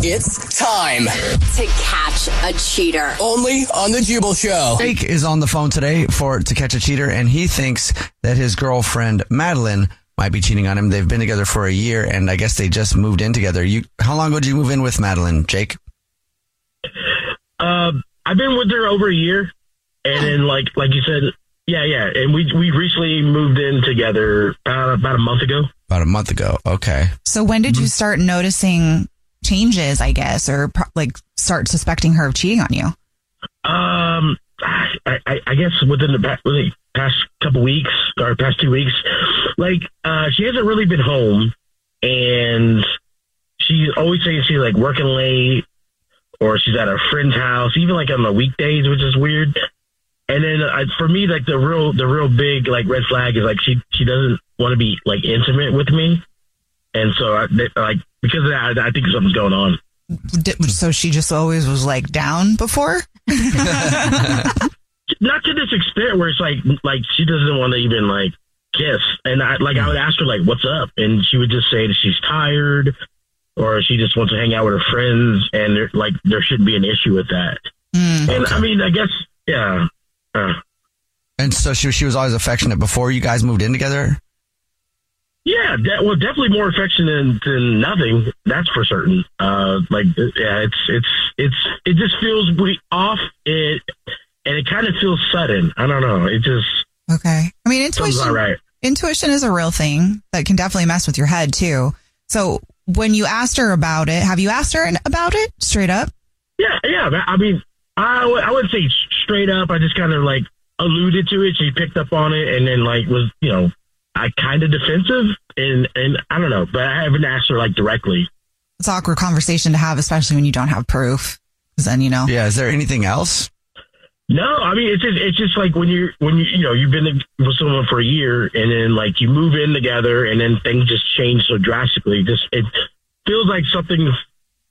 It's time to catch a cheater. only on the Jubal Show. Jake is on the phone today for to catch a cheater, and he thinks that his girlfriend Madeline might be cheating on him. They've been together for a year, and I guess they just moved in together. You, how long ago did you move in with Madeline, Jake? Uh, I've been with her over a year, and then like like you said, yeah, yeah, and we we recently moved in together uh, about a month ago. About a month ago. Okay. So when did you start noticing changes, I guess, or pro- like start suspecting her of cheating on you? Um, I, I, I guess within the past, within past couple weeks or past two weeks, like uh, she hasn't really been home, and she's always saying she's like working late, or she's at a friend's house, even like on the weekdays, which is weird. And then uh, for me, like the real the real big like red flag is like she she doesn't want to be like intimate with me, and so I, like because of that, I, I think something's going on. So she just always was like down before? not to this extent where it's like like she doesn't want to even like kiss. And i like i would ask her like what's up? And she would just say that she's tired or she just wants to hang out with her friends and there, like there shouldn't be an issue with that. And i mean i guess yeah. Uh, And so she she was always affectionate before you guys moved in together. Yeah de- well definitely more affection than, than nothing that's for certain uh like yeah it's it's it's it just feels we off it and it kind of feels sudden i don't know it just Okay. I mean, intuition. right. Intuition is a real thing that can definitely mess with your head too. So when you asked her about it, have you asked her about it straight up? Yeah, yeah. I mean, I w- I wouldn't say straight up. I just kind of like alluded to it. She picked up on it, and then like was you know, I kind of defensive, and and I don't know, but I haven't asked her like directly. It's an awkward conversation to have, especially when you don't have proof. 'Cause then you know. Yeah. Is there anything else? No, I mean it's just it's just like when you're when you you know you've been with someone for a year, and then like you move in together, and then things just change so drastically. Just it feels like something's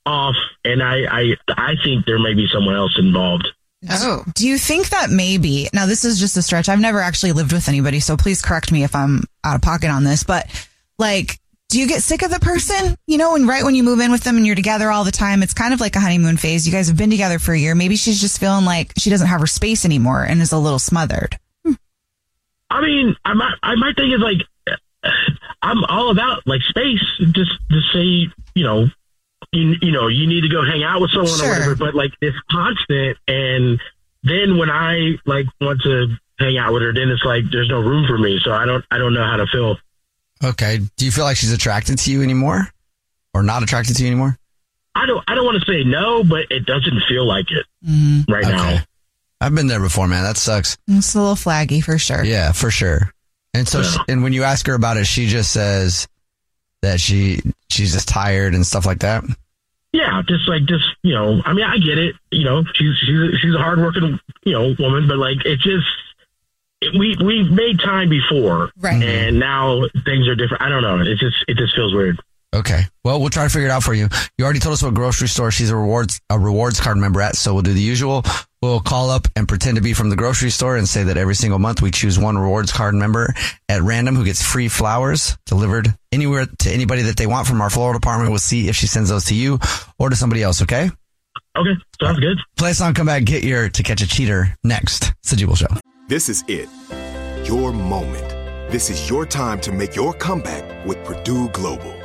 off, and I I I think there may be someone else involved. Oh. Do you think that maybe, now this is just a stretch. I've never actually lived with anybody, so please correct me if I'm out of pocket on this, but like, do you get sick of the person? You know, when right when you move in with them and you're together all the time, it's kind of like a honeymoon phase. You guys have been together for a year. Maybe she's just feeling like she doesn't have her space anymore and is a little smothered. I mean, I might, I might think it's like I'm all about like space, just to say, you know, you, you know, you need to go hang out with someone Sure. or whatever. But like it's constant, and then when I like want to hang out with her, then it's like there's no room for me. So I don't, I don't know how to feel. Okay. Do you feel like she's attracted to you anymore, or not attracted to you anymore? I don't, I don't want to say no, but it doesn't feel like it mm-hmm. right now. I've been there before, man. That sucks. It's a little flaggy for sure. Yeah, for sure. And so, she, and when you ask her about it, she just says that she she's just tired and stuff like that. Yeah, just like just you know, I mean, I get it. You know, she's she's she's a hardworking you know woman, but like it just it, we we've made time before, Right. And now things are different. I don't know. It just it just feels weird. Okay. Well, we'll try to figure it out for you. You already told us what grocery store she's a rewards a rewards card member at, so we'll do the usual. We'll call up and pretend to be from the grocery store and say that every single month we choose one rewards card member at random who gets free flowers delivered anywhere to anybody that they want from our floral department. We'll see if she sends those to you or to somebody else. Okay. Okay, sounds good. Play a song, come back, get your to catch a cheater next. It's the Jubal Show. This is it. Your moment. This is your time to make your comeback with Purdue Global.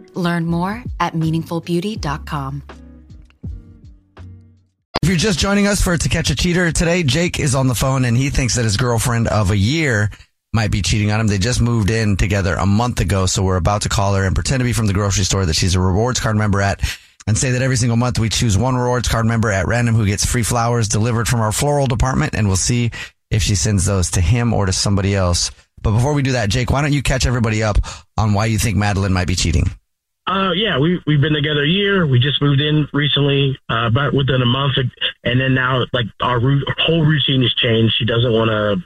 Learn more at meaningfulbeauty.com. If you're just joining us for To Catch a Cheater today, Jake is on the phone and he thinks that his girlfriend of a year might be cheating on him. They just moved in together a month ago, so we're about to call her and pretend to be from the grocery store that she's a rewards card member at and say that every single month we choose one rewards card member at random who gets free flowers delivered from our floral department and we'll see if she sends those to him or to somebody else. But before we do that, Jake, why don't you catch everybody up on why you think Madeline might be cheating? Uh, yeah, we we've been together a year. We just moved in recently, uh, about within a month, and then now like our ru- whole routine has changed. She doesn't want to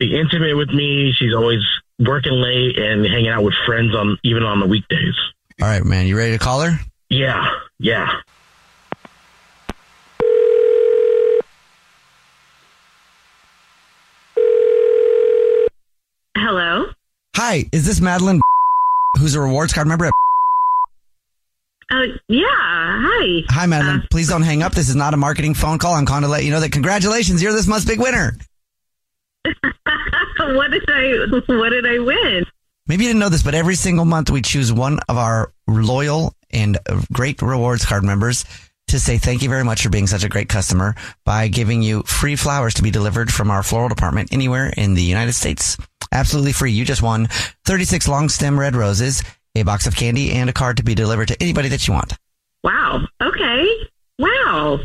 be intimate with me. She's always working late and hanging out with friends on even on the weekdays. All right, man, you ready to call her? Yeah, yeah. Hello. Hi, is this Madeline who's a rewards card member at yeah. Hi. Hi, Madeline. Uh, Please don't hang up. This is not a marketing phone call. I'm calling to let you know that congratulations, you're this month's big winner. what did I? What did I win? Maybe you didn't know this, but every single month we choose one of our loyal and great rewards card members to say thank you very much for being such a great customer by giving you free flowers to be delivered from our floral department anywhere in the United States. Absolutely free. You just won 36 long stem red roses, a box of candy, and a card to be delivered to anybody that you want. Wow. Okay. Wow.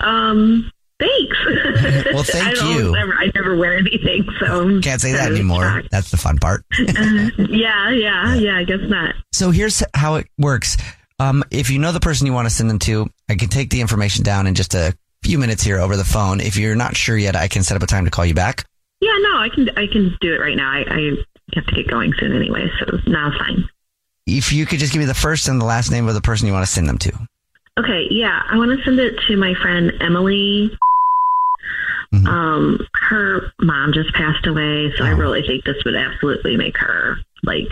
Um. Thanks. Well, thank I you. Ever, I never wear anything, so Can't say that anymore. shocked. That's the fun part. Uh, yeah. Yeah. Yeah. I guess not. So here's how it works. Um, if you know the person you want to send them to, I can take the information down in just a few minutes here over the phone. If you're not sure yet, I can set up a time to call you back. Yeah. No. I can. I can do it right now. I, I have to get going soon anyway, so now fine. If you could just give me the first and the last name of the person you want to send them to. Okay, yeah, I want to send it to my friend Emily. Mm-hmm. Um, her mom just passed away, so I Oh. really think this would absolutely make her like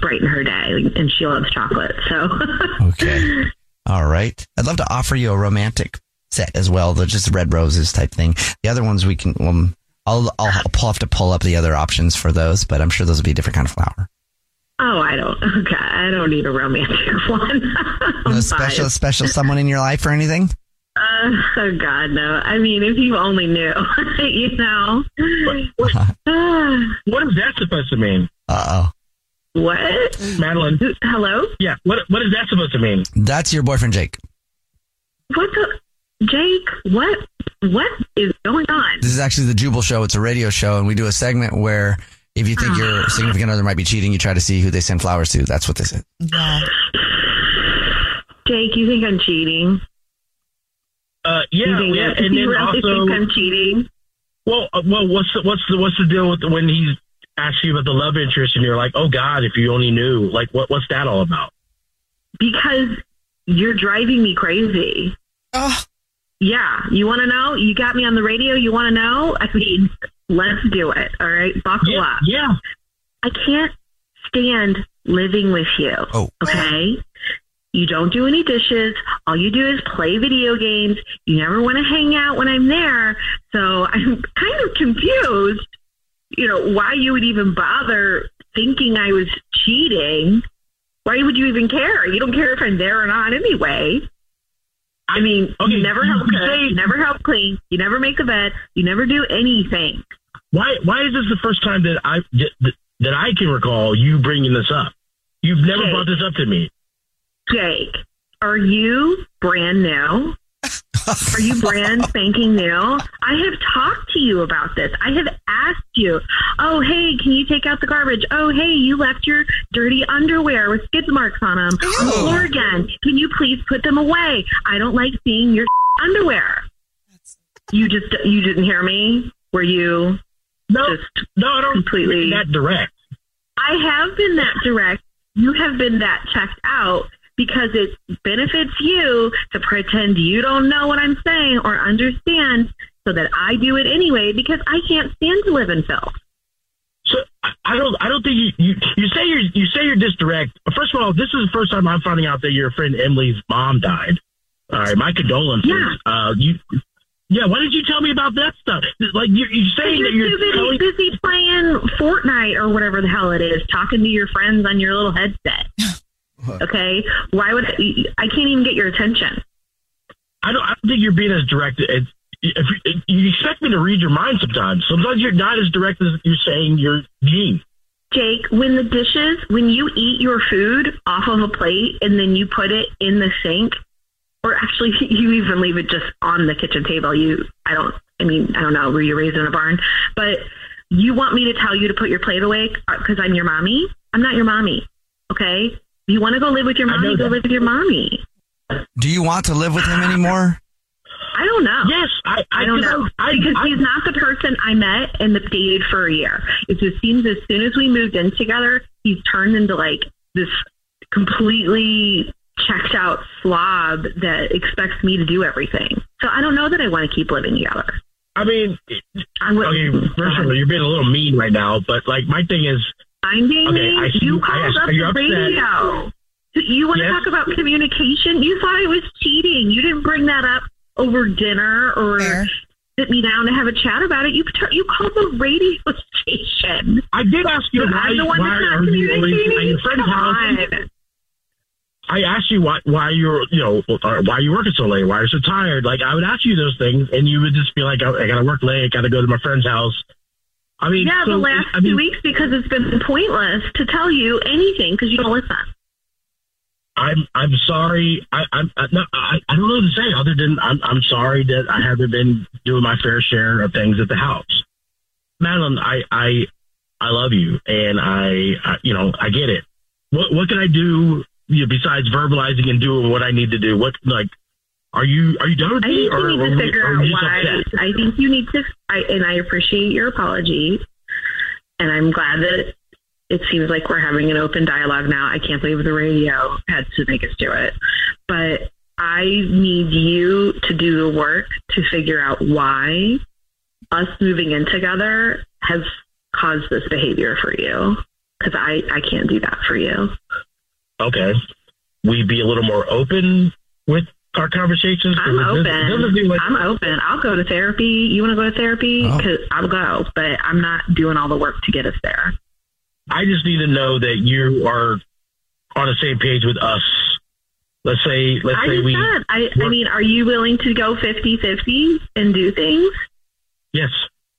brighten her day, and she loves chocolate. So, Okay. All right. I'd love to offer you a romantic set as well, the just red roses type thing. The other ones we can, um, I'll, I'll, I'll have to pull up the other options for those, but I'm sure those would be a different kind of flower. Oh, I don't. Okay, I don't need a romantic one. No special, fine. special someone in your life or anything? Uh, oh God, no. I mean, if you only knew, you know. what is that supposed to mean? Uh oh. What? Madeline. Hello? Yeah. What What is that supposed to mean? That's your boyfriend, Jake. What the? Jake, what? What is going on? This is actually the Jubal Show. It's a radio show, and we do a segment where if you think your significant other might be cheating, you try to see who they send flowers to. That's what they said. Yeah. Jake, you think I'm cheating? Uh, yeah, you think, yeah, and you then really also, think I'm cheating? well, uh, well, what's the, what's the what's the deal with when he's asks you about the love interest, and you're like, oh God, if you only knew, like, what what's that all about? Because you're driving me crazy. Oh. Yeah, you want to know? You got me on the radio. You want to know? I mean, let's do it. All right, buckle Yeah, up. yeah. I can't stand living with you. Oh. Okay. You don't do any dishes. All you do is play video games. You never want to hang out when I'm there. So I'm kind of confused, you know, why you would even bother thinking I was cheating. Why would you even care? You don't care if I'm there or not anyway. I mean, Okay, you never you- help cook, say- you never help clean, you never make the bed, you never do anything. Why why is this the first time that I that, that I can recall you bringing this up? You've never Jake. brought this up to me. Jake, are you brand new? Are you brand spanking new? I have talked to you about this. I have asked you, oh, hey, can you take out the garbage? Oh, hey, you left your dirty underwear with skid marks on them on the floor again. Can you please put them away? I don't like seeing your underwear. You just, you didn't hear me? Were you No, just no, I don't completely that direct. I have been that direct. You have been that checked out because it benefits you to pretend you don't know what I'm saying or understand so that I do it anyway because I can't stand to live in filth. So I- I don't I don't think you, you you say you're you say you're this direct. First of all, this is the first time I'm finding out that your friend Emily's mom died. All right, my condolences. Yeah. Uh, you. Yeah, why did you tell me about that stuff? Like you're, you're saying You're that you're too busy, telling, busy playing Fortnite or whatever the hell it is, talking to your friends on your little headset. Okay, why would I, I can't even get your attention? I don't I don't think you're being as direct as if you, you expect me to read your mind sometimes. Sometimes you're not as direct as you're saying you're being. Jake, when the dishes, when you eat your food off of a plate and then you put it in the sink, or actually you even leave it just on the kitchen table, you, I don't, I mean, I don't know, were you raised in a barn? But you want me to tell you to put your plate away uh, because I'm your mommy? I'm not your mommy. Okay? If you want to go live with your mommy, go live with your mommy. Do you want to live with him anymore? I don't know. Yes, I I don't know I, because I, he's not the person I met and that dated for a year. It just seems as soon as we moved in together, he's turned into like this completely checked out slob that expects me to do everything. So I don't know that I want to keep living together. I mean, I would, okay, first of all, you're being a little mean right now, but like my thing is, I'm being Okay, mean. I see- You I called asked- up are you the upset? radio. You want to Yes. talk about communication? You thought I was cheating. You didn't bring that up over dinner or Fair. sit me down to have a chat about it. You you called the radio station. I did ask you why, I'm the one why that's not are you always communicating. your friend's Come house? on. I asked you why why you're you know uh, why you working so late, why you're so tired. Like I would ask you those things, and you would just be like, I, I gotta work late, I gotta go to my friend's house. I mean, Yeah, so, the last I mean, two weeks because it's been pointless to tell you anything because you don't listen. I'm I'm sorry. I I'm I, no, I, I don't know what to say other than I'm I'm sorry that I haven't been doing my fair share of things at the house. Madeline, I I I love you, and I, I you know I get it. What what can I do you know, besides verbalizing and doing what I need to do? What like are you are you done with I me, think or you need to figure out why. upset? I think you need to, I, and I appreciate your apology, and I'm glad that it seems like we're having an open dialogue now. I can't believe the radio had to make us do it, but I need you to do the work to figure out why us moving in together has caused this behavior for you. Because I, I can't do that for you. Okay, we be a little more open with our conversations? I'm open. it doesn't seem like- I'm open. I'll go to therapy. You want to go to therapy? Oh. Cause I'll go, but I'm not doing all the work to get us there. I just need to know that you are on the same page with us let's say let's I say we said, I, I mean, are you willing to go 50-50 and do things? yes.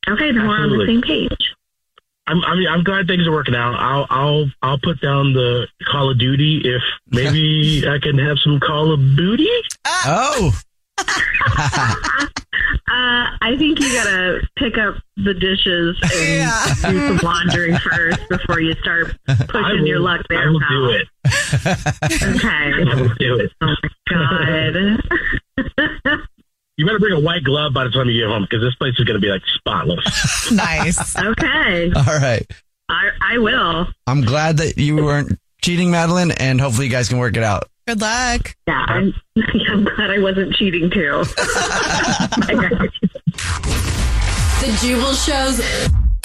Okay, then we're on the same page. I'm, I mean, I'm glad things are working out. I'll, I'll, I'll put down the Call of Duty if maybe I can have some Call of Booty. Oh, Uh, I think you gotta pick up the dishes and do some laundry first before you start pushing will, your luck there. I will pal. do it. Okay. I will do it. Oh my god. You better bring a white glove by the time you get home because this place is going to be like spotless. nice. Okay. all right. I I will. I'm glad that you weren't cheating, Madeline, and hopefully you guys can work it out. Good luck. Yeah, I'm, I'm glad I wasn't cheating too. The Jubal shows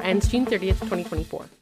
ends June 30th, 2024.